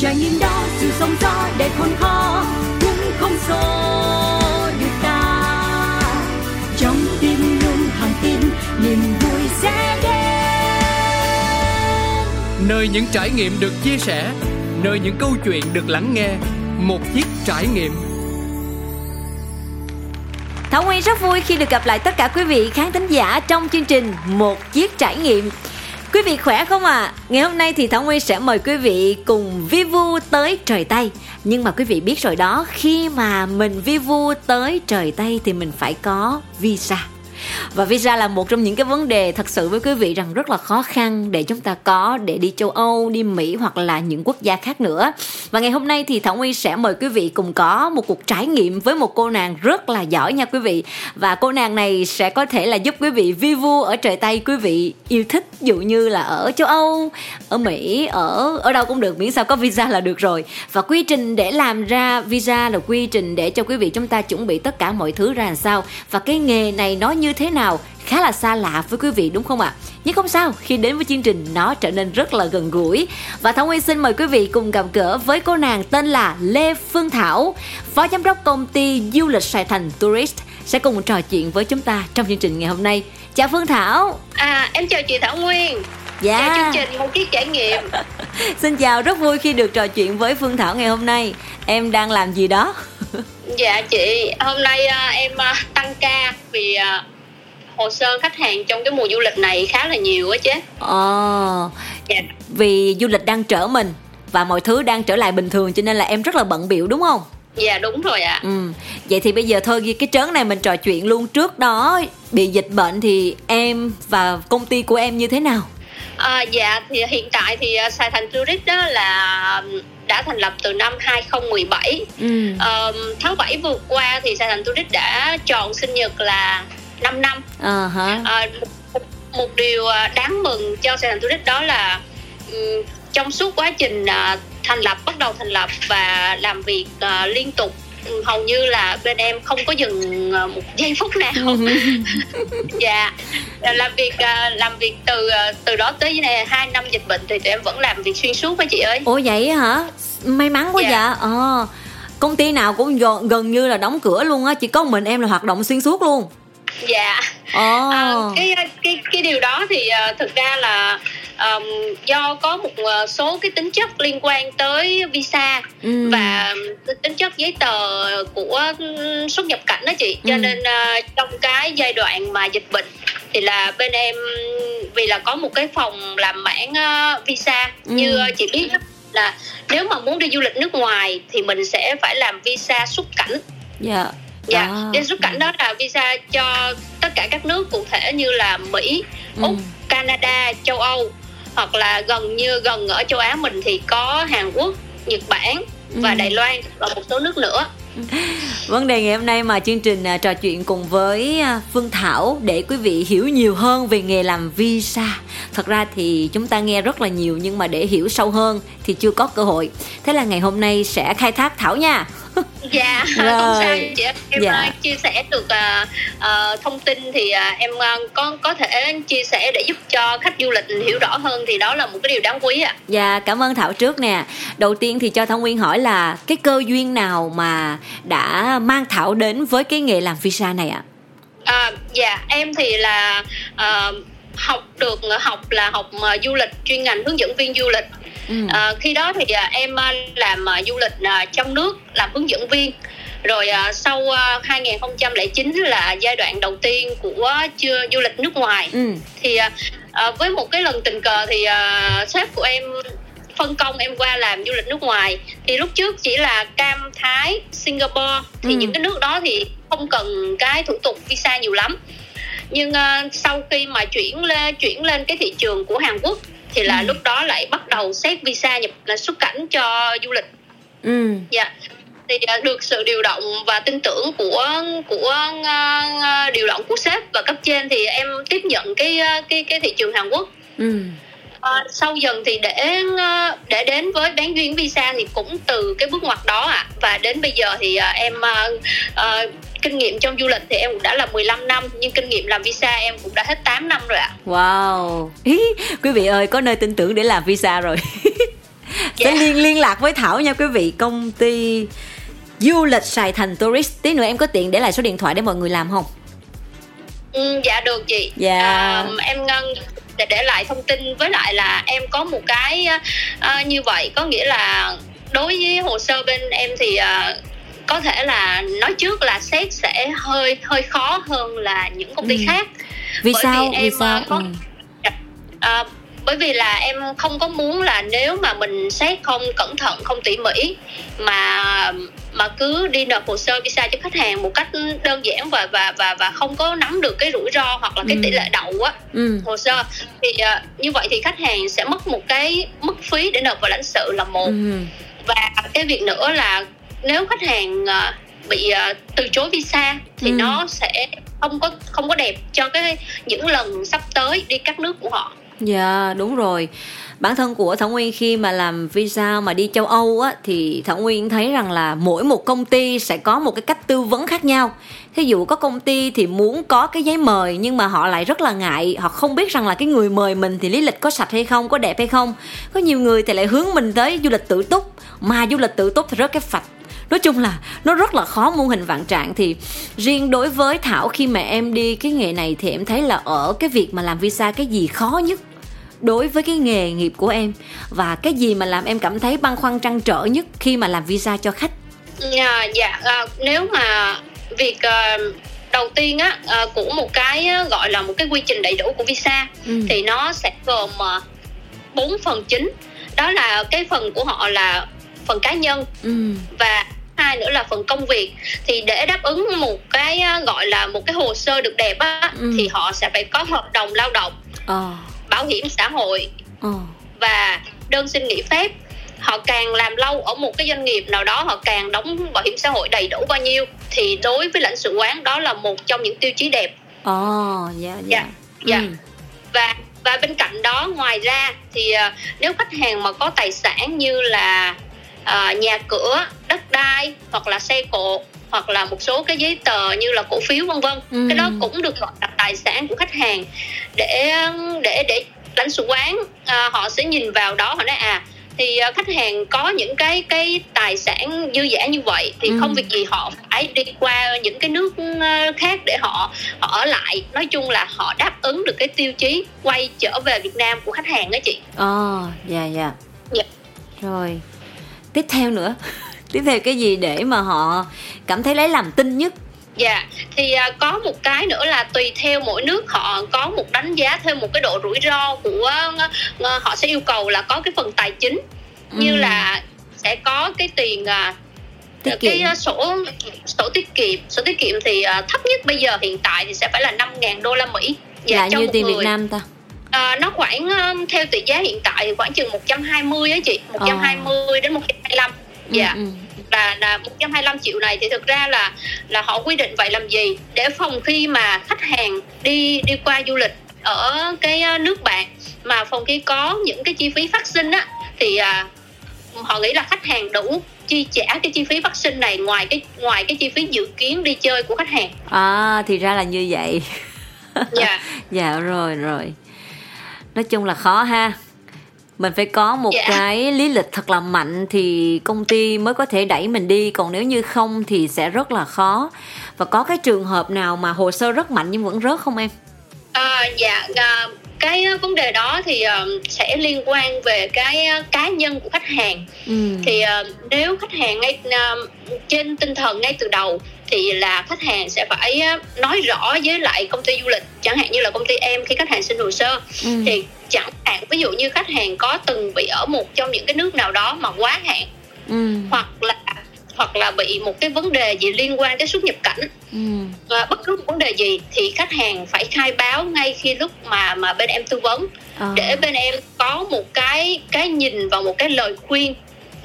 trải nghiệm đó dù sóng gió đầy khôn khó cũng không xô được ta. Trong tim luôn thẳng tin niềm vui sẽ đến. Nơi những trải nghiệm được chia sẻ nơi những câu chuyện được lắng nghe một chiếc trải nghiệm. Thảo Nguyên rất vui khi được gặp lại tất cả quý vị khán thính giả trong chương trình Một Chiếc Trải Nghiệm Quý vị khỏe không ạ? À? Ngày hôm nay thì Thảo Nguyên sẽ mời quý vị cùng vi vu tới trời Tây Nhưng mà quý vị biết rồi đó, khi mà mình vi vu tới trời Tây thì mình phải có visa và visa là một trong những cái vấn đề thật sự với quý vị rằng rất là khó khăn để chúng ta có để đi châu Âu, đi Mỹ hoặc là những quốc gia khác nữa. Và ngày hôm nay thì Thảo Nguyên sẽ mời quý vị cùng có một cuộc trải nghiệm với một cô nàng rất là giỏi nha quý vị. Và cô nàng này sẽ có thể là giúp quý vị vi vu ở trời Tây quý vị yêu thích dụ như là ở châu Âu, ở Mỹ, ở ở đâu cũng được miễn sao có visa là được rồi. Và quy trình để làm ra visa là quy trình để cho quý vị chúng ta chuẩn bị tất cả mọi thứ ra làm sao và cái nghề này nó như thế nào khá là xa lạ với quý vị đúng không ạ? À? Nhưng không sao, khi đến với chương trình nó trở nên rất là gần gũi. Và Thảo Nguyên xin mời quý vị cùng gặp gỡ với cô nàng tên là Lê Phương Thảo, phó giám đốc công ty du lịch Sài Thành Tourist sẽ cùng trò chuyện với chúng ta trong chương trình ngày hôm nay. Chào Phương Thảo. À, em chào chị Thảo Nguyên. Dạ. Chào chương trình một chiếc trải nghiệm. Xin chào, rất vui khi được trò chuyện với Phương Thảo ngày hôm nay. Em đang làm gì đó? dạ chị, hôm nay uh, em uh, tăng ca vì uh, hồ sơ khách hàng trong cái mùa du lịch này khá là nhiều á chứ ờ. Dạ. vì du lịch đang trở mình và mọi thứ đang trở lại bình thường cho nên là em rất là bận biểu đúng không? Dạ đúng rồi ạ. Ừ. Vậy thì bây giờ thôi cái trớn này mình trò chuyện luôn trước đó. Bị dịch bệnh thì em và công ty của em như thế nào? À, dạ thì hiện tại thì uh, Sài Thành Tourist đó là đã thành lập từ năm 2017 ừ. uh, tháng 7 vừa qua thì Sài Thành Tourist đã chọn sinh nhật là 5 năm. Uh-huh. à, một, một điều à, đáng mừng cho Sài Gòn Tourist đó là um, trong suốt quá trình uh, thành lập bắt đầu thành lập và làm việc uh, liên tục hầu như là bên em không có dừng một giây phút nào. Dạ. Làm việc làm việc từ từ đó tới này hai năm dịch bệnh thì tụi em vẫn làm việc xuyên suốt với chị ơi. Ủa vậy hả? May mắn quá dạ. dạ. Ờ. Công ty nào cũng gần như là đóng cửa luôn á. Chỉ có mình em là hoạt động xuyên suốt luôn dạ oh. à, cái cái cái điều đó thì uh, thực ra là um, do có một uh, số cái tính chất liên quan tới visa ừ. và tính chất giấy tờ của xuất nhập cảnh đó chị cho ừ. nên uh, trong cái giai đoạn mà dịch bệnh thì là bên em vì là có một cái phòng làm mảng uh, visa ừ. như uh, chị biết là nếu mà muốn đi du lịch nước ngoài thì mình sẽ phải làm visa xuất cảnh dạ yeah dạ à. xuất cảnh đó là visa cho tất cả các nước cụ thể như là mỹ ừ. úc canada châu âu hoặc là gần như gần ở châu á mình thì có hàn quốc nhật bản và ừ. đài loan và một số nước nữa vấn đề ngày hôm nay mà chương trình à, trò chuyện cùng với à, phương thảo để quý vị hiểu nhiều hơn về nghề làm visa thật ra thì chúng ta nghe rất là nhiều nhưng mà để hiểu sâu hơn thì chưa có cơ hội thế là ngày hôm nay sẽ khai thác thảo nha dạ rồi. không sao chị em dạ. Uh, chia sẻ được uh, uh, thông tin thì uh, em uh, có có thể chia sẻ để giúp cho khách du lịch hiểu rõ hơn thì đó là một cái điều đáng quý ạ à. dạ cảm ơn thảo trước nè đầu tiên thì cho thảo nguyên hỏi là cái cơ duyên nào mà đã mang thảo đến với cái nghề làm visa này ạ à? à, dạ em thì là uh, học được học là học uh, du lịch chuyên ngành hướng dẫn viên du lịch ừ. à, khi đó thì à, em à, làm à, du lịch à, trong nước làm hướng dẫn viên rồi à, sau à, 2009 là giai đoạn đầu tiên của chưa du lịch nước ngoài ừ. thì à, à, với một cái lần tình cờ thì à, sếp của em phân công em qua làm du lịch nước ngoài thì lúc trước chỉ là cam thái singapore thì ừ. những cái nước đó thì không cần cái thủ tục visa nhiều lắm nhưng uh, sau khi mà chuyển lên chuyển lên cái thị trường của Hàn Quốc thì là ừ. lúc đó lại bắt đầu xét visa nhập là xuất cảnh cho du lịch ừ dạ thì uh, được sự điều động và tin tưởng của của uh, điều động của sếp và cấp trên thì em tiếp nhận cái cái cái thị trường Hàn Quốc ừ. À, sau dần thì để để đến với bán duyên visa thì cũng từ cái bước ngoặt đó ạ à. và đến bây giờ thì uh, em uh, uh, kinh nghiệm trong du lịch thì em cũng đã là 15 năm nhưng kinh nghiệm làm visa em cũng đã hết 8 năm rồi ạ. Wow. Ý, quý vị ơi có nơi tin tưởng để làm visa rồi. sẽ liên liên lạc với thảo nha quý vị công ty du lịch Sài Thành Tourist tí nữa em có tiện để lại số điện thoại để mọi người làm không Ừ, dạ được chị. Dạ. À, em ngân để để lại thông tin với lại là em có một cái uh, như vậy có nghĩa là đối với hồ sơ bên em thì uh, có thể là nói trước là xét sẽ hơi hơi khó hơn là những công ty Ừ. khác vì Bởi sao vì vì em, sao ờ, có- ừ. À, bởi vì là em không có muốn là nếu mà mình xét không cẩn thận không tỉ mỉ mà mà cứ đi nộp hồ sơ visa cho khách hàng một cách đơn giản và và và và không có nắm được cái rủi ro hoặc là cái Ừ. tỷ lệ đậu á ừ. hồ sơ. Thì à, như vậy thì khách hàng sẽ mất một cái mức phí để nộp vào lãnh sự là một. Ừ. Và cái việc nữa là nếu khách hàng à, bị à, từ chối visa thì Ừ. nó sẽ không có không có đẹp cho cái những lần sắp tới đi các nước của họ. Dạ đúng rồi Bản thân của Thảo Nguyên khi mà làm visa mà đi châu Âu á Thì Thảo Nguyên thấy rằng là mỗi một công ty sẽ có một cái cách tư vấn khác nhau. Thí dụ có công ty thì muốn có cái giấy mời Nhưng mà họ lại rất là ngại. Họ không biết rằng là cái người mời mình thì lý lịch có sạch hay không, có đẹp hay không. Có nhiều người thì lại hướng mình tới du lịch tự túc Mà du lịch tự túc thì rất cái phạch. Nói chung là nó rất là khó muôn hình vạn trạng. Thì riêng đối với thảo khi mà em đi cái nghề này thì em thấy là ở cái việc mà làm visa cái gì khó nhất? Đối với cái nghề nghiệp của em. Và cái gì mà làm em cảm thấy băn khoăn trăn trở nhất khi mà làm visa cho khách? Dạ dạ à, nếu mà việc à, đầu tiên á à, của một cái á, gọi là một cái quy trình đầy đủ của visa Ừ. thì nó sẽ gồm à, bốn phần chính. Đó là cái phần của họ là phần cá nhân ừ. và hai nữa là phần công việc. Thì để đáp ứng một cái gọi là một cái hồ sơ được đẹp á Ừ. thì họ sẽ phải có hợp đồng lao động. Ờ bảo hiểm xã hội. Ờ. Và đơn xin nghỉ phép. Họ càng làm lâu ở một cái doanh nghiệp nào đó họ càng đóng bảo hiểm xã hội đầy đủ bao nhiêu thì đối với lãnh sự quán đó là một trong những tiêu chí đẹp. Ờ dạ dạ. Dạ, dạ. Ừ. và và bên cạnh đó ngoài ra thì à, nếu khách hàng mà có tài sản như là à, nhà cửa đất đai hoặc là xe cộ hoặc là một số cái giấy tờ như là cổ phiếu vân vân Ừ. cái đó cũng được gọi là tài sản của khách hàng để để để lãnh sự quán à, họ sẽ nhìn vào đó họ nói à thì à, khách hàng có những cái cái tài sản dư dả như vậy thì Ừ. không việc gì họ phải đi qua những cái nước à, khác để họ họ ở lại nói chung là họ đáp ứng được cái tiêu chí quay trở về Việt Nam của khách hàng đó chị ờ dạ dạ Dạ. rồi tiếp theo nữa tiếp theo cái gì để mà họ cảm thấy lấy làm tin nhất? Dạ, thì à, có một cái nữa là tùy theo mỗi nước họ có một đánh giá thêm một cái độ rủi ro của ờ, họ sẽ yêu cầu là có cái phần tài chính. Như Ừ. là sẽ có cái tiền à, tiết cái kiệm. à, sổ sổ tiết kiệm. Sổ tiết kiệm thì à, thấp nhất bây giờ hiện tại thì sẽ phải là 5.000 đô la Mỹ. Là cho như một tiền người. Việt Nam ta? À, nó khoảng um, theo tỷ giá hiện tại thì khoảng chừng 120 á chị. 120 đến 125 dạ. Ừ, ừ. là là 125 triệu này thì thực ra là là họ quy định vậy làm gì? Để phòng khi mà khách hàng đi đi qua du lịch ở cái ờ, nước bạn mà phòng khi có những cái chi phí phát sinh á thì à, họ nghĩ là khách hàng đủ chi trả cái chi phí phát sinh này ngoài cái ngoài cái chi phí dự kiến đi chơi của khách hàng. À thì ra là như vậy. Dạ. Dạ rồi rồi. Nói chung là khó ha mình phải có một Dạ. cái lý lịch thật là mạnh thì công ty mới có thể đẩy mình đi còn nếu như không thì sẽ rất là khó và có cái trường hợp nào mà hồ sơ rất mạnh nhưng vẫn rớt không em À, dạ à, cái vấn đề đó thì ờ, sẽ liên quan về cái ờ, cá nhân của khách hàng ừ. thì ờ, nếu khách hàng ngay ờ, trên tinh thần ngay từ đầu thì là khách hàng sẽ phải nói rõ với lại công ty du lịch chẳng hạn như là công ty em khi khách hàng xin hồ sơ Ừ. thì chẳng hạn ví dụ như khách hàng có từng bị ở một trong những cái nước nào đó mà quá hạn Ừ. hoặc là hoặc là bị một cái vấn đề gì liên quan tới xuất nhập cảnh Ừ. và bất cứ một vấn đề gì thì khách hàng phải khai báo ngay khi lúc mà mà bên em tư vấn Ờ. để bên em có một cái cái nhìn và một cái lời khuyên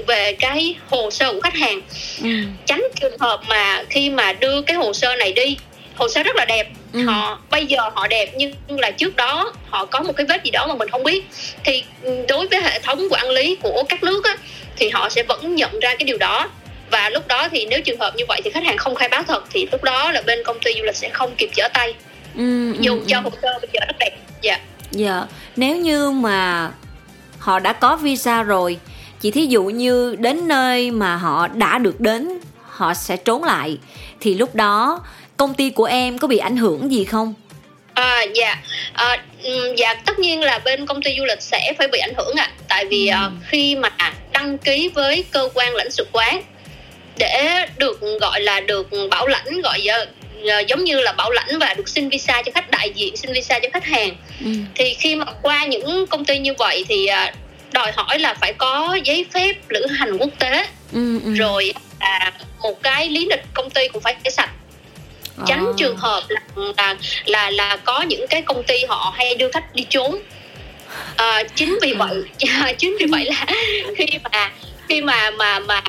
về cái hồ sơ của khách hàng Ừ. tránh trường hợp mà khi mà đưa cái hồ sơ này đi hồ sơ rất là đẹp Ừ. họ bây giờ họ đẹp nhưng là trước đó họ có một cái vết gì đó mà mình không biết thì đối với hệ thống quản lý của các nước á, thì họ sẽ vẫn nhận ra cái điều đó và lúc đó thì nếu trường hợp như vậy thì khách hàng không khai báo thật thì lúc đó là bên công ty du lịch sẽ không kịp trở tay Ừ. ừ, dù cho ừ. hồ sơ bây giờ rất đẹp dạ Dạ, nếu như mà họ đã có visa rồi chỉ thí dụ như đến nơi mà họ đã được đến họ sẽ trốn lại. Thì lúc đó công ty của em có bị ảnh hưởng gì không? À, dạ. À, dạ tất nhiên là bên công ty du lịch sẽ phải bị ảnh hưởng ạ. À, tại vì ừ. uh, khi mà đăng ký với cơ quan lãnh sự quán để được gọi là được bảo lãnh gọi uh, giống như là bảo lãnh và được xin visa cho khách đại diện xin visa cho khách hàng. Ừ. thì khi mà qua những công ty như vậy thì uh, đòi hỏi là phải có giấy phép lữ hành quốc tế ừ, ừ. rồi là một cái lý lịch công ty cũng phải sạch tránh à. trường hợp là, là là là có những cái công ty họ hay đưa khách đi trốn à, chính vì vậy chính vì vậy là khi mà khi mà mà mà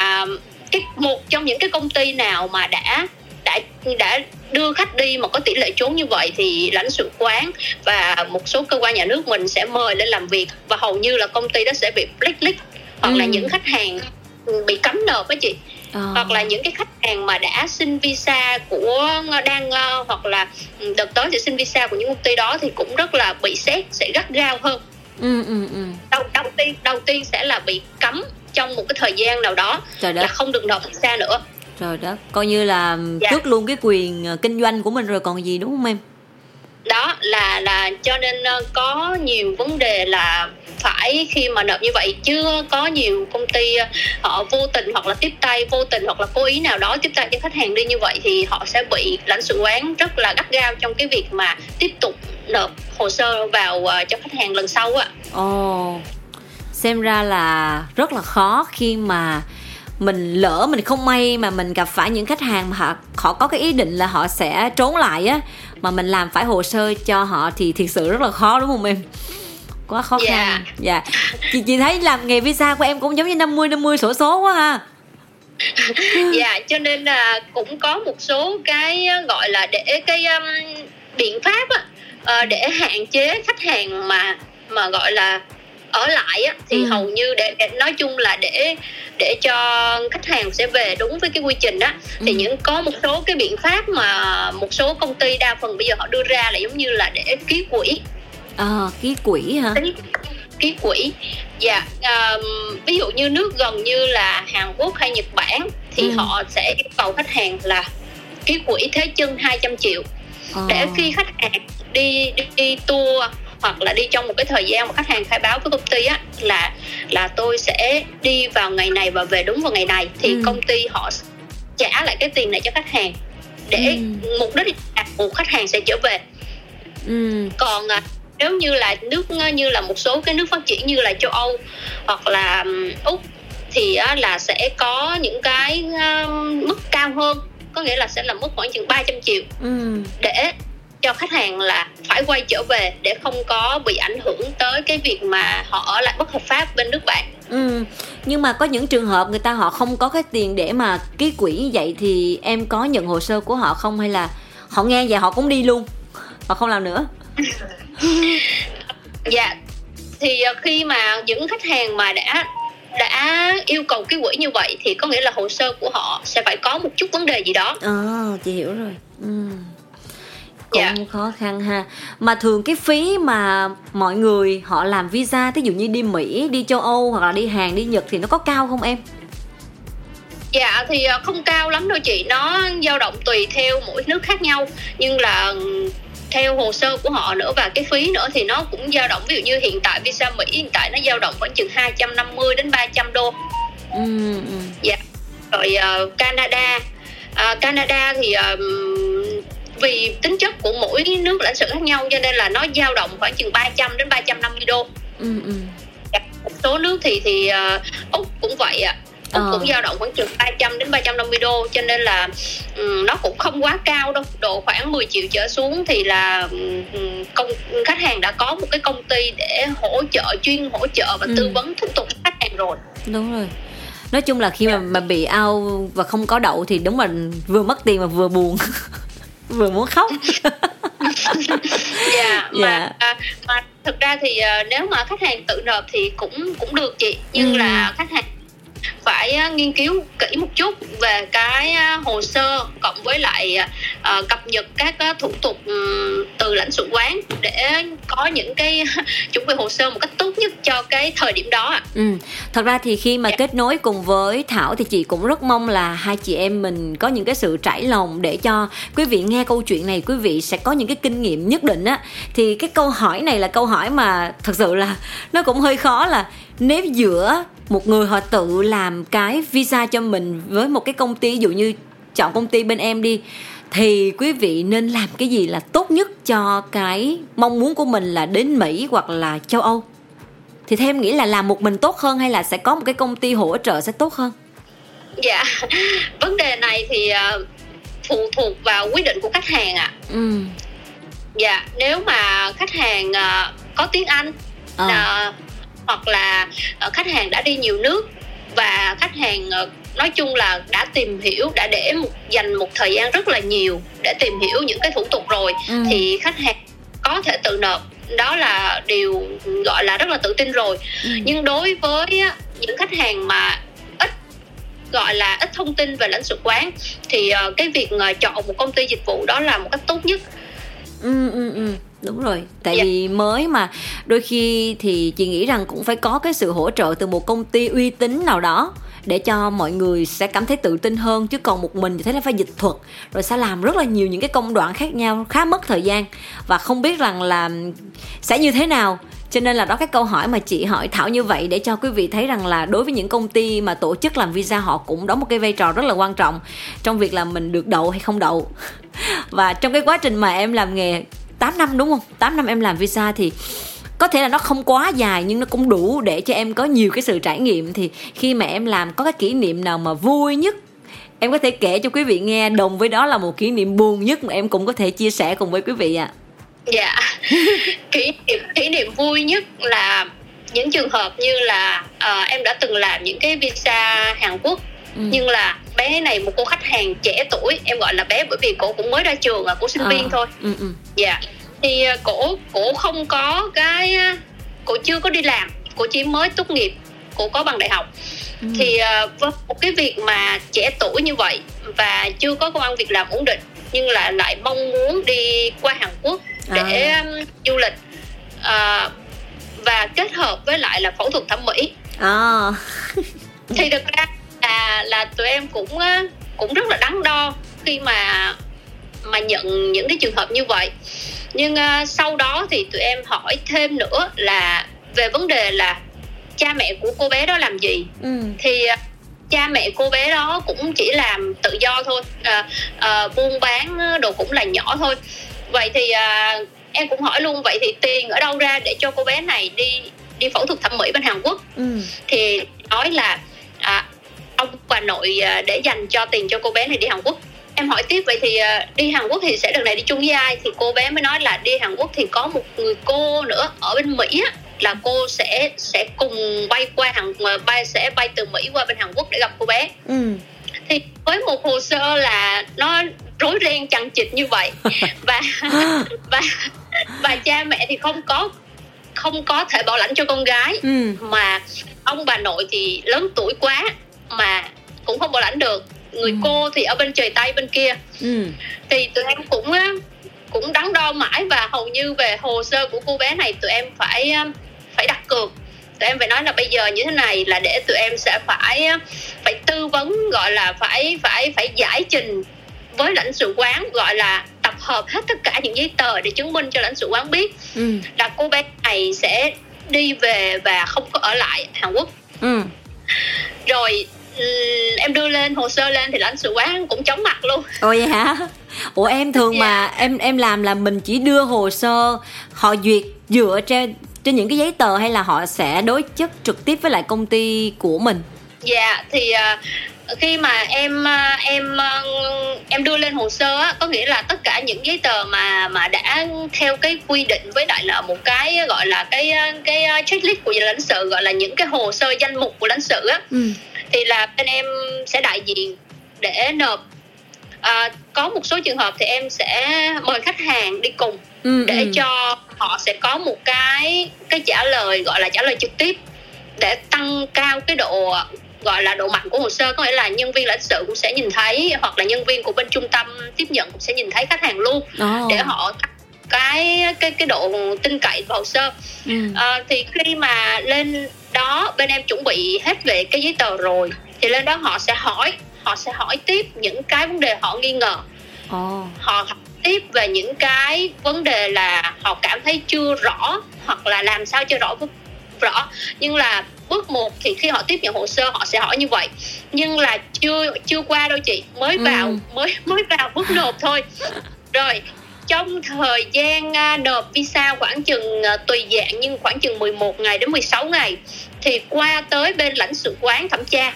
cái một trong những cái công ty nào mà đã đã đã đưa khách đi mà có tỷ lệ trốn như vậy thì lãnh sự quán và một số cơ quan nhà nước mình sẽ mời lên làm việc và hầu như là công ty đó sẽ bị blacklist hoặc ừ. là những khách hàng bị cấm nợ với chị à. hoặc là những cái khách hàng mà đã xin visa của đang uh, hoặc là đợt tới sẽ xin visa của những công ty đó thì cũng rất là bị xét sẽ gắt gao hơn ừ, ừ, ừ. đầu đầu tiên đầu tiên sẽ là bị cấm trong một cái thời gian nào đó là không được nộp visa nữa rồi đó coi như là dạ. trước luôn cái quyền ờ, kinh doanh của mình rồi còn gì đúng không em đó là là cho nên ờ, có nhiều vấn đề là phải khi mà nộp như vậy chưa có nhiều công ty ờ, họ vô tình hoặc là tiếp tay vô tình hoặc là cố ý nào đó tiếp tay cho khách hàng đi như vậy thì họ sẽ bị lãnh sự quán rất là gắt gao trong cái việc mà tiếp tục nộp hồ sơ vào cho khách hàng lần sau ạ. Ồ, oh, xem ra là rất là khó khi mà mình lỡ mình không may mà mình gặp phải những khách hàng mà họ họ có cái ý định là họ sẽ trốn lại á mà mình làm phải hồ sơ cho họ thì thiệt sự rất là khó đúng không em quá khó khăn dạ yeah. yeah. chị chị thấy làm nghề visa của em cũng giống như 50 50 sổ số quá ha dạ cho nên là cũng có một số cái gọi là để cái um, biện pháp á, uh, để hạn chế khách hàng mà mà gọi là ở lại á, thì ừ. hầu như để, để nói chung là để để cho khách hàng sẽ về đúng với cái quy trình đó thì ừ. những có một số cái biện pháp mà một số công ty đa phần bây giờ họ đưa ra là giống như là để ký quỹ à, ký quỹ hả ký, ký quỹ dạ um, ví dụ như nước gần như là Hàn Quốc hay Nhật Bản thì ừ. họ sẽ yêu cầu khách hàng là ký quỹ thế chân 200 triệu à. để khi khách hàng đi đi, đi tour hoặc là đi trong một cái thời gian mà khách hàng khai báo với công ty á là là tôi sẽ đi vào ngày này và về đúng vào ngày này thì ừ. công ty họ trả lại cái tiền này cho khách hàng để ừ. mục đích là một khách hàng sẽ trở về ừ. còn à, nếu như là nước như là một số cái nước phát triển như là châu Âu hoặc là úc thì á, là sẽ có những cái uh, mức cao hơn có nghĩa là sẽ là mức khoảng chừng 300 triệu ừ. để cho khách hàng là phải quay trở về để không có bị ảnh hưởng tới cái việc mà họ ở lại bất hợp pháp bên nước bạn. Ừ nhưng mà có những trường hợp người ta họ không có cái tiền để mà ký quỹ như vậy thì em có nhận hồ sơ của họ không hay là họ nghe vậy họ cũng đi luôn? Và không làm nữa? Dạ thì ờ, khi mà những khách hàng mà đã đã yêu cầu cái quỹ như vậy thì có nghĩa là hồ sơ của họ sẽ phải có một chút vấn đề gì đó. À chị hiểu rồi. Ừ cũng yeah. Dạ. khó khăn ha mà thường cái phí mà mọi người họ làm visa ví dụ như đi mỹ đi châu âu hoặc là đi hàn đi nhật thì nó có cao không em dạ thì ờ, không cao lắm đâu chị nó dao động tùy theo mỗi nước khác nhau nhưng là theo hồ sơ của họ nữa và cái phí nữa thì nó cũng dao động ví dụ như hiện tại visa Mỹ hiện tại nó dao động khoảng chừng 250 đến 300 đô. Ừ. Dạ. Rồi uh, Canada uh, Canada thì uh, vì tính chất của mỗi nước lãnh sự khác nhau cho nên là nó dao động khoảng chừng 300 đến 350 đô ừ, ừ. một số nước thì thì uh, úc cũng vậy ạ à. Úc ờ. cũng dao động khoảng chừng 300 đến 350 đô cho nên là um, nó cũng không quá cao đâu độ khoảng 10 triệu trở xuống thì là um, công khách hàng đã có một cái công ty để hỗ trợ chuyên hỗ trợ và ừ. tư vấn thủ tục khách hàng rồi đúng rồi nói chung là khi mà mà bị ao và không có đậu thì đúng là vừa mất tiền mà vừa buồn vừa muốn khóc dạ mà yeah. Dạ. à, mà thực ra thì uh, nếu mà khách hàng tự nộp thì cũng cũng được chị nhưng ừ. là khách hàng phải nghiên cứu kỹ một chút về cái hồ sơ cộng với lại uh, cập nhật các thủ tục um, từ lãnh sự quán để có những cái chuẩn bị hồ sơ một cách tốt nhất cho cái thời điểm đó ạ. Ừ. Thật ra thì khi mà yeah. Dạ. kết nối cùng với Thảo thì chị cũng rất mong là hai chị em mình có những cái sự trải lòng để cho quý vị nghe câu chuyện này quý vị sẽ có những cái kinh nghiệm nhất định á thì cái câu hỏi này là câu hỏi mà thật sự là nó cũng hơi khó là nếu giữa một người họ tự làm cái visa cho mình với một cái công ty ví dụ như chọn công ty bên em đi thì quý vị nên làm cái gì là tốt nhất cho cái mong muốn của mình là đến Mỹ hoặc là châu Âu thì theo em nghĩ là làm một mình tốt hơn hay là sẽ có một cái công ty hỗ trợ sẽ tốt hơn dạ vấn đề này thì uh, phụ thuộc vào quyết định của khách hàng ạ à. ừ. dạ nếu mà khách hàng uh, có tiếng anh à. uh, hoặc là uh, khách hàng đã đi nhiều nước và khách hàng uh, nói chung là đã tìm hiểu đã để một dành một thời gian rất là nhiều để tìm hiểu những cái thủ tục rồi ừ. thì khách hàng có thể tự nộp đó là điều gọi là rất là tự tin rồi ừ. nhưng đối với những khách hàng mà ít gọi là ít thông tin về lãnh sự quán thì uh, cái việc chọn một công ty dịch vụ đó là một cách tốt nhất ừ ừ ừ đúng rồi tại dạ. vì mới mà đôi khi thì chị nghĩ rằng cũng phải có cái sự hỗ trợ từ một công ty uy tín nào đó để cho mọi người sẽ cảm thấy tự tin hơn chứ còn một mình thì thấy là phải dịch thuật rồi sẽ làm rất là nhiều những cái công đoạn khác nhau khá mất thời gian và không biết rằng là sẽ như thế nào cho nên là đó cái câu hỏi mà chị hỏi thảo như vậy để cho quý vị thấy rằng là đối với những công ty mà tổ chức làm visa họ cũng đóng một cái vai trò rất là quan trọng trong việc là mình được đậu hay không đậu và trong cái quá trình mà em làm nghề 8 năm đúng không? 8 năm em làm visa thì có thể là nó không quá dài nhưng nó cũng đủ để cho em có nhiều cái sự trải nghiệm. Thì khi mà em làm có cái kỷ niệm nào mà vui nhất em có thể kể cho quý vị nghe. Đồng với đó là một kỷ niệm buồn nhất mà em cũng có thể chia sẻ cùng với quý vị ạ. À. dạ. Kỷ niệm kỷ niệm vui nhất là những trường hợp như là uh, em đã từng làm những cái visa Hàn Quốc. Ừ. nhưng là bé này một cô khách hàng trẻ tuổi em gọi là bé bởi vì cô cũng mới ra trường à cô sinh à. viên thôi ừ, ừ. dạ thì à, cổ cổ không có cái à, cổ chưa có đi làm cổ chỉ mới tốt nghiệp cổ có bằng đại học ừ. thì uh, một cái việc mà trẻ tuổi như vậy và chưa có công ăn việc làm ổn định nhưng là lại mong muốn đi qua Hàn Quốc để à. um, du lịch uh, và kết hợp với lại là phẫu thuật thẩm mỹ à. thì thực ra là là tụi em cũng cũng rất là đắn đo khi mà mà nhận những cái trường hợp như vậy nhưng uh, sau đó thì tụi em hỏi thêm nữa là về vấn đề là cha mẹ của cô bé đó làm gì ừ. thì uh, cha mẹ cô bé đó cũng chỉ làm tự do thôi uh, uh, buôn bán đồ cũng là nhỏ thôi vậy thì uh, em cũng hỏi luôn vậy thì tiền ở đâu ra để cho cô bé này đi đi phẫu thuật thẩm mỹ bên Hàn Quốc ừ. thì nói là à, ông bà nội để dành cho tiền cho cô bé này đi Hàn Quốc. Em hỏi tiếp vậy thì uh, đi Hàn Quốc thì sẽ đợt này đi chung với ai thì cô bé mới nói là đi Hàn Quốc thì có một người cô nữa ở bên Mỹ á là cô sẽ sẽ cùng bay qua Hàn ờ, bay sẽ bay từ Mỹ qua bên Hàn Quốc để gặp cô bé. Ừ. thì với một hồ sơ là nó rối ren chằng chịt như vậy. Và và và cha mẹ thì không có không có thể bảo lãnh cho con gái. Ừ. mà ông bà nội thì lớn tuổi quá mà cũng không bảo lãnh được người ừ. cô thì ở bên trời tây bên kia ừ. thì tụi em cũng cũng đắn đo mãi và hầu như về hồ sơ của cô bé này tụi em phải phải đặt cược tụi em phải nói là bây giờ như thế này là để tụi em sẽ phải phải tư vấn gọi là phải phải phải giải trình với lãnh sự quán gọi là tập hợp hết tất cả những giấy tờ để chứng minh cho lãnh sự quán biết ừ. là cô bé này sẽ đi về và không có ở lại Hàn Quốc ừ. rồi em đưa lên hồ sơ lên thì lãnh sự quán cũng chóng mặt luôn ồ vậy hả ủa em thường yeah. mà dạ. em em làm là mình chỉ đưa hồ sơ họ duyệt dựa trên trên những cái giấy tờ hay là họ sẽ đối chất trực tiếp với lại công ty của mình dạ yeah, thì uh, khi mà em uh, em uh, em đưa lên hồ sơ á, có nghĩa là tất cả những giấy tờ mà mà đã theo cái quy định với lại là một cái gọi là cái cái checklist của lãnh sự gọi là những cái hồ sơ danh mục của lãnh sự á ừ thì là bên em sẽ đại diện để nộp à, có một số trường hợp thì em sẽ mời khách hàng đi cùng ừ, để ừ. cho họ sẽ có một cái cái trả lời gọi là trả lời trực tiếp để tăng cao cái độ gọi là độ mạnh của hồ sơ có nghĩa là nhân viên lãnh sự cũng sẽ nhìn thấy hoặc là nhân viên của bên trung tâm tiếp nhận cũng sẽ nhìn thấy khách hàng luôn Ồ. để họ cái cái cái độ tin cậy vào hồ sơ Ừ. Ờ, thì khi mà lên đó bên em chuẩn bị hết về cái giấy tờ rồi. Thì lên đó họ sẽ hỏi họ sẽ hỏi tiếp những cái vấn đề họ nghi ngờ. Ồ. họ hỏi tiếp về những cái vấn đề là họ cảm thấy chưa rõ hoặc là làm sao cho rõ rõ. Nhưng là bước một thì khi họ tiếp nhận hồ sơ họ sẽ hỏi như vậy. Nhưng là chưa chưa qua đâu chị. Mới Ừ. vào mới mới vào bước nộp thôi. Rồi trong thời gian à, nộp visa khoảng chừng à, tùy dạng nhưng khoảng chừng 11 ngày đến 16 ngày thì qua tới bên lãnh sự quán thẩm tra.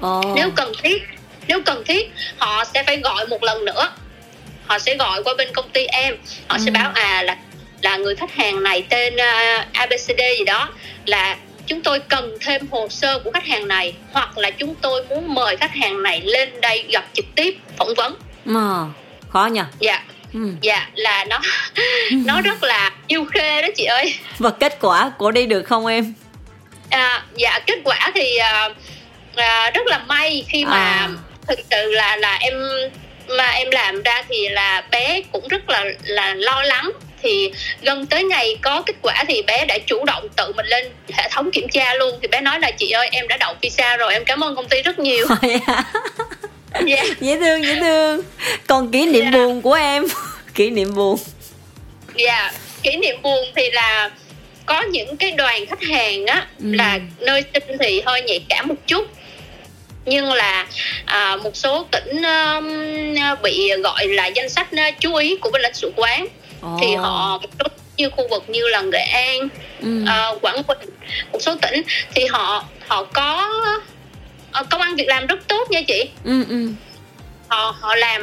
Ồ. nếu cần thiết nếu cần thiết họ sẽ phải gọi một lần nữa. Họ sẽ gọi qua bên công ty em. Họ sẽ Ừ. báo à là là người khách hàng này tên uh, abcd gì đó là chúng tôi cần thêm hồ sơ của khách hàng này hoặc là chúng tôi muốn mời khách hàng này lên đây gặp trực tiếp phỏng vấn. Mà, khó nhỉ dạ ừ. dạ là nó nó rất là yêu khê đó chị ơi. Và kết quả của đi được không em? À, dạ kết quả thì à, à, rất là may khi mà À. thực sự là là em mà em làm ra thì là bé cũng rất là là lo lắng. Thì gần tới ngày có kết quả thì bé đã chủ động tự mình lên hệ thống kiểm tra luôn. Thì bé nói là chị ơi em đã đậu visa rồi em cảm ơn công ty rất nhiều dạ dễ thương dễ thương còn kỷ niệm Dạ. buồn của em kỷ niệm buồn dạ kỷ niệm buồn thì là có những cái đoàn khách hàng á Ừ. là nơi sinh thì hơi nhạy cảm một chút nhưng là à, một số tỉnh um, bị gọi là danh sách uh, chú ý của bên lãnh sự quán Ồ. thì họ một số như khu vực như là nghệ an ừ. à, quảng bình một số tỉnh thì họ họ có công ăn việc làm rất tốt nha chị. Ừ ừ. Họ họ làm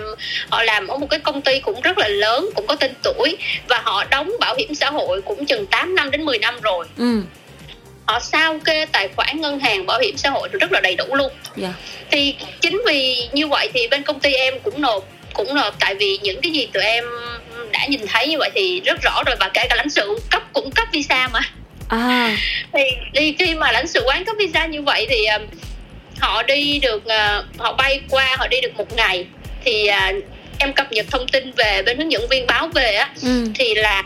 họ làm ở một cái công ty cũng rất là lớn cũng có tên tuổi và họ đóng bảo hiểm xã hội cũng chừng 8 năm đến 10 năm rồi. Ừ. Họ sao kê tài khoản ngân hàng bảo hiểm xã hội rất là đầy đủ luôn. Dạ. Thì chính vì như vậy thì bên công ty em cũng nộp cũng nộp tại vì những cái gì tụi em đã nhìn thấy như vậy thì rất rõ rồi và kể cả lãnh sự cấp cũng cấp visa mà. À. Thì đi khi mà lãnh sự quán cấp visa như vậy thì um, họ đi được uh, họ bay qua họ đi được một ngày. Thì uh, em cập nhật thông tin về bên hướng dẫn viên báo về á ừ. thì là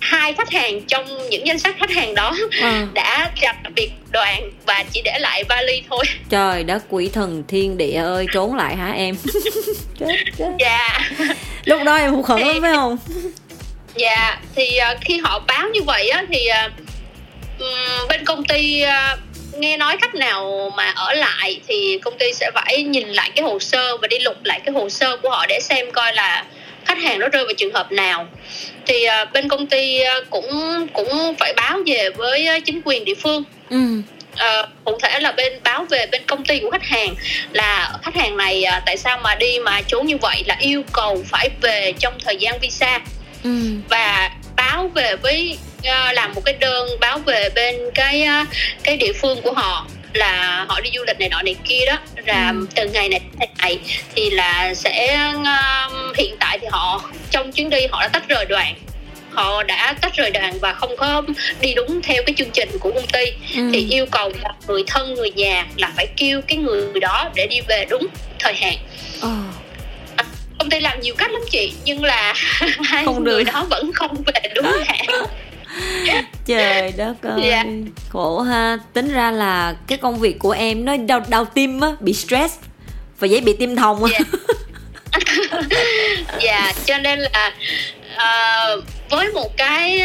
hai khách hàng trong những danh sách khách hàng đó à. đã chặt việc đoàn và chỉ để lại vali thôi. Trời đất quỷ thần thiên địa ơi trốn lại hả em? Chết chết. Dạ. Lúc đó em hụt hẫng lắm phải không? Dạ thì uh, khi họ báo như vậy á thì uh, bên công ty uh, nghe nói khách nào mà ở lại thì công ty sẽ phải nhìn lại cái hồ sơ và đi lục lại cái hồ sơ của họ để xem coi là khách hàng nó rơi vào trường hợp nào. Thì uh, bên công ty uh, cũng cũng phải báo về với uh, chính quyền địa phương. Ừ. Ờ, cụ thể là bên báo về bên công ty của khách hàng là khách hàng này à, tại sao mà đi mà trốn như vậy là yêu cầu phải về trong thời gian visa. Ừ. Và báo về với à, làm một cái đơn báo về bên cái à, cái địa phương của họ là họ đi du lịch này nọ này kia đó là Ừ. từ ngày này đến ngày này thì là sẽ à, hiện tại thì họ trong chuyến đi họ đã tách rời đoàn họ đã tách rời đoàn và không có đi đúng theo cái chương trình của công ty ừ. thì yêu cầu là người thân người nhà là phải kêu cái người đó để đi về đúng thời hạn Ờ. công ty làm nhiều cách lắm chị nhưng là hai Không được. người đó vẫn không về đúng hạn trời đất ơi Dạ. khổ ha tính ra là cái công việc của em nó đau đau tim á bị stress và dễ bị tim thòng á Dạ. dạ cho nên là ờ, với một cái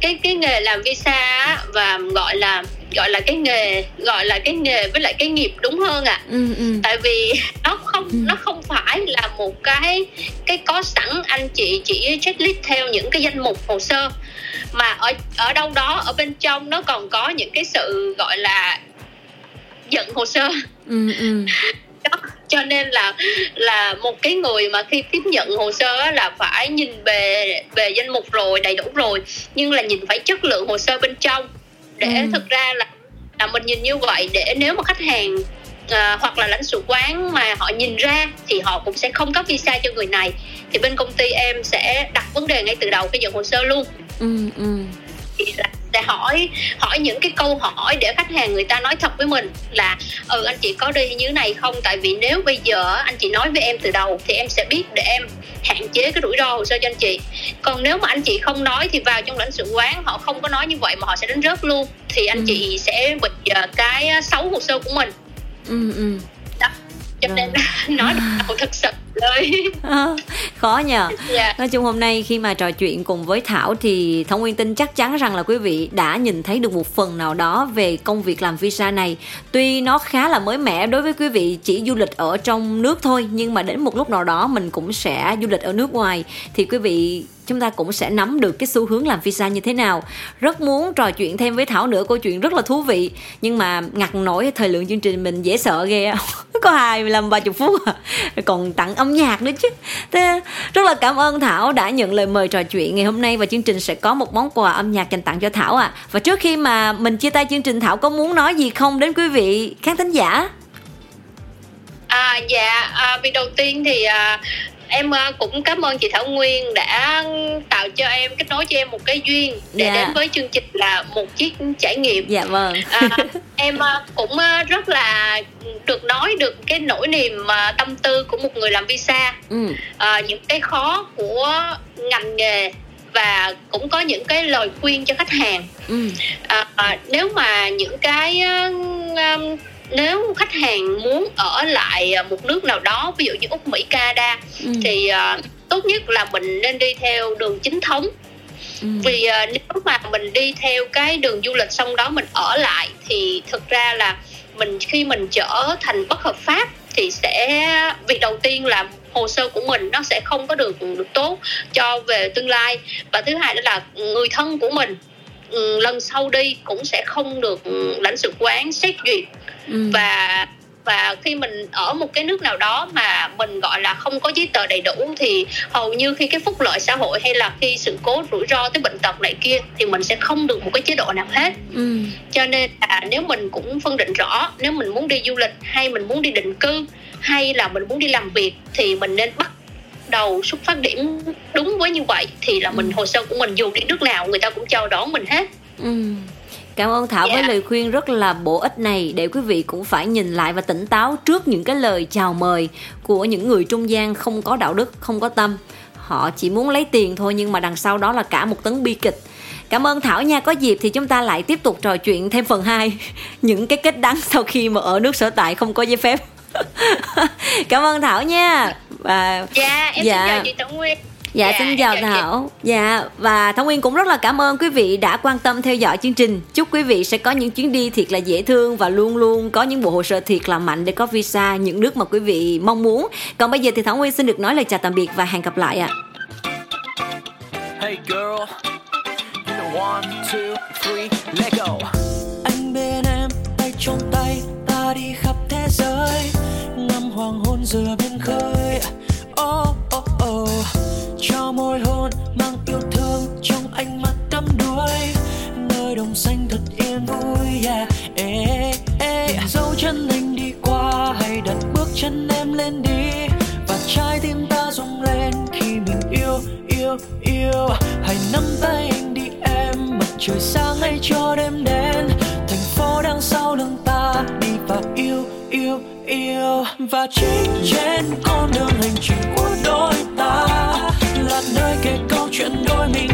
cái cái nghề làm visa á, và gọi là gọi là cái nghề gọi là cái nghề với lại cái nghiệp đúng hơn ạ. Ừ ừ. Tại vì nó không Ừ. nó không phải là một cái cái có sẵn anh chị chỉ checklist theo những cái danh mục hồ sơ mà ở ở đâu đó ở bên trong nó còn có những cái sự gọi là giận hồ sơ. Ừ ừ. Đó cho nên là là một cái người mà khi tiếp nhận hồ sơ là phải nhìn về về danh mục rồi đầy đủ rồi nhưng là nhìn phải chất lượng hồ sơ bên trong để Ừ. thực ra là là mình nhìn như vậy để nếu mà khách hàng à, hoặc là lãnh sự quán mà họ nhìn ra thì họ cũng sẽ không cấp visa cho người này. Thì bên công ty em sẽ đặt vấn đề ngay từ đầu cái nhận hồ sơ luôn. Ừ ừ. Thì là sẽ hỏi hỏi những cái câu hỏi để khách hàng người ta nói thật với mình là ừ anh chị có đi như thế này không? Tại vì nếu bây giờ anh chị nói với em từ đầu thì em sẽ biết để em hạn chế cái rủi ro hồ sơ cho anh chị. Còn nếu mà anh chị không nói thì vào trong lãnh sự quán họ không có nói như vậy mà họ sẽ đánh rớt luôn thì anh ừ. chị sẽ bị uh, cái xấu hồ sơ của mình. Ừ ừ. Đó cho nên nói thật sự khó nhờ yeah. Dạ. nói chung hôm nay khi mà trò chuyện cùng với thảo thì thông nguyên tin chắc chắn rằng là quý vị đã nhìn thấy được một phần nào đó về công việc làm visa này tuy nó khá là mới mẻ đối với quý vị chỉ du lịch ở trong nước thôi nhưng mà đến một lúc nào đó mình cũng sẽ du lịch ở nước ngoài thì quý vị chúng ta cũng sẽ nắm được cái xu hướng làm visa như thế nào rất muốn trò chuyện thêm với thảo nữa câu chuyện rất là thú vị nhưng mà ngặt nổi thời lượng chương trình mình dễ sợ ghê có hai làm ba chục phút à. còn tặng âm nhạc nữa chứ thế rất là cảm ơn thảo đã nhận lời mời trò chuyện ngày hôm nay và chương trình sẽ có một món quà âm nhạc dành tặng cho thảo ạ à. và trước khi mà mình chia tay chương trình thảo có muốn nói gì không đến quý vị khán thính giả À, dạ, à, vì đầu tiên thì à, em ờ, cũng cảm ơn chị Thảo Nguyên đã tạo cho em kết nối cho em một cái duyên để dạ. đến với chương trình là một chiếc trải nghiệm dạ vâng à, em ờ, cũng ờ, rất là được nói được cái nỗi niềm tâm tư của một người làm visa ừ. à, những cái khó của ngành nghề và cũng có những cái lời khuyên cho khách hàng ừ. à, nếu mà những cái uh, nếu khách hàng muốn ở lại à, một nước nào đó ví dụ như úc mỹ canada ừ. thì uh, tốt nhất là mình nên đi theo đường chính thống ừ. vì uh, nếu mà mình đi theo cái đường du lịch xong đó mình ở lại thì thực ra là mình khi mình trở thành bất hợp pháp thì sẽ việc đầu tiên là hồ sơ của mình nó sẽ không có được được tốt cho về tương lai và thứ hai đó là người thân của mình ừ, lần sau đi cũng sẽ không được lãnh sự quán xét duyệt ừ. và và khi mình ở một cái nước nào đó mà mình gọi là không có giấy tờ đầy đủ thì hầu như khi cái phúc lợi xã hội hay là khi sự cố rủi ro tới bệnh tật này kia thì mình sẽ không được một cái chế độ nào hết ừ. cho nên là nếu mình cũng phân định rõ nếu mình muốn đi du lịch hay mình muốn đi định cư hay là mình muốn đi làm việc thì mình nên bắt đầu xuất phát điểm đúng với như vậy thì là mình ừ. hồ sơ của mình dù đi nước nào người ta cũng chào đón mình hết ừ Cảm ơn Thảo yeah. với dạ. lời khuyên rất là bổ ích này để quý vị cũng phải nhìn lại và tỉnh táo trước những cái lời chào mời của những người trung gian không có đạo đức, không có tâm. Họ chỉ muốn lấy tiền thôi nhưng mà đằng sau đó là cả một tấn bi kịch. Cảm ơn Thảo nha, có dịp thì chúng ta lại tiếp tục trò chuyện thêm phần 2 những cái kết đắng sau khi mà ở nước sở tại không có giấy phép. Cảm ơn Thảo nha. Và dạ, em dạ. xin chào chị Thảo Nguyên. Dạ, dạ xin chào Thảo. Dạ và Thảo Nguyên cũng rất là cảm ơn quý vị đã quan tâm theo dõi chương trình. Chúc quý vị sẽ có những chuyến đi thiệt là dễ thương và luôn luôn có những bộ hồ sơ thiệt là mạnh để có visa những nước mà quý vị mong muốn. Còn bây giờ thì Thảo Nguyên xin được nói lời chào tạm biệt và hẹn gặp lại ạ. Hey girl, one, two, three, let go. Anh bên em, tay trong tay, ta đi khắp thế giới, ngắm hoàng hôn dừa bên khơi. Oh, oh, oh trái tim ta rung lên khi mình yêu yêu yêu. Hãy nắm tay anh đi em, mặt trời sáng hay cho đêm đen. Thành phố đang sau lưng ta, đi và yêu yêu yêu. Và chính trên con đường hành trình của đôi ta, là nơi kể câu chuyện đôi mình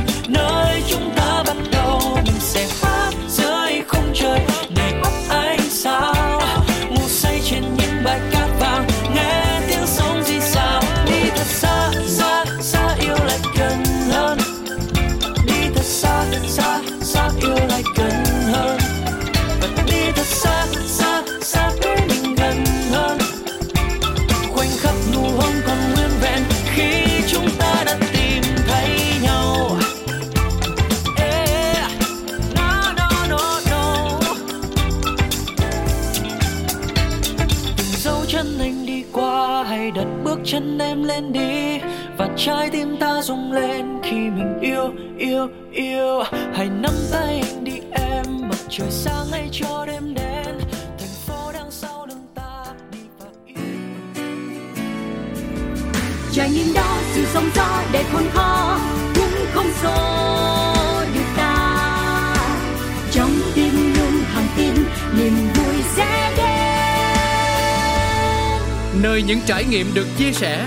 trái tim ta rung lên khi mình yêu yêu yêu. Hãy nắm tay anh đi em mặt trời sáng hay cho đêm đen. Thành phố đang sau lưng ta đi vào yêu. Trải nghiệm đó sự sóng gió để khôn khó cũng không xô được ta. Trong tim luôn hàng tin niềm vui sẽ đến. Nơi những trải nghiệm được chia sẻ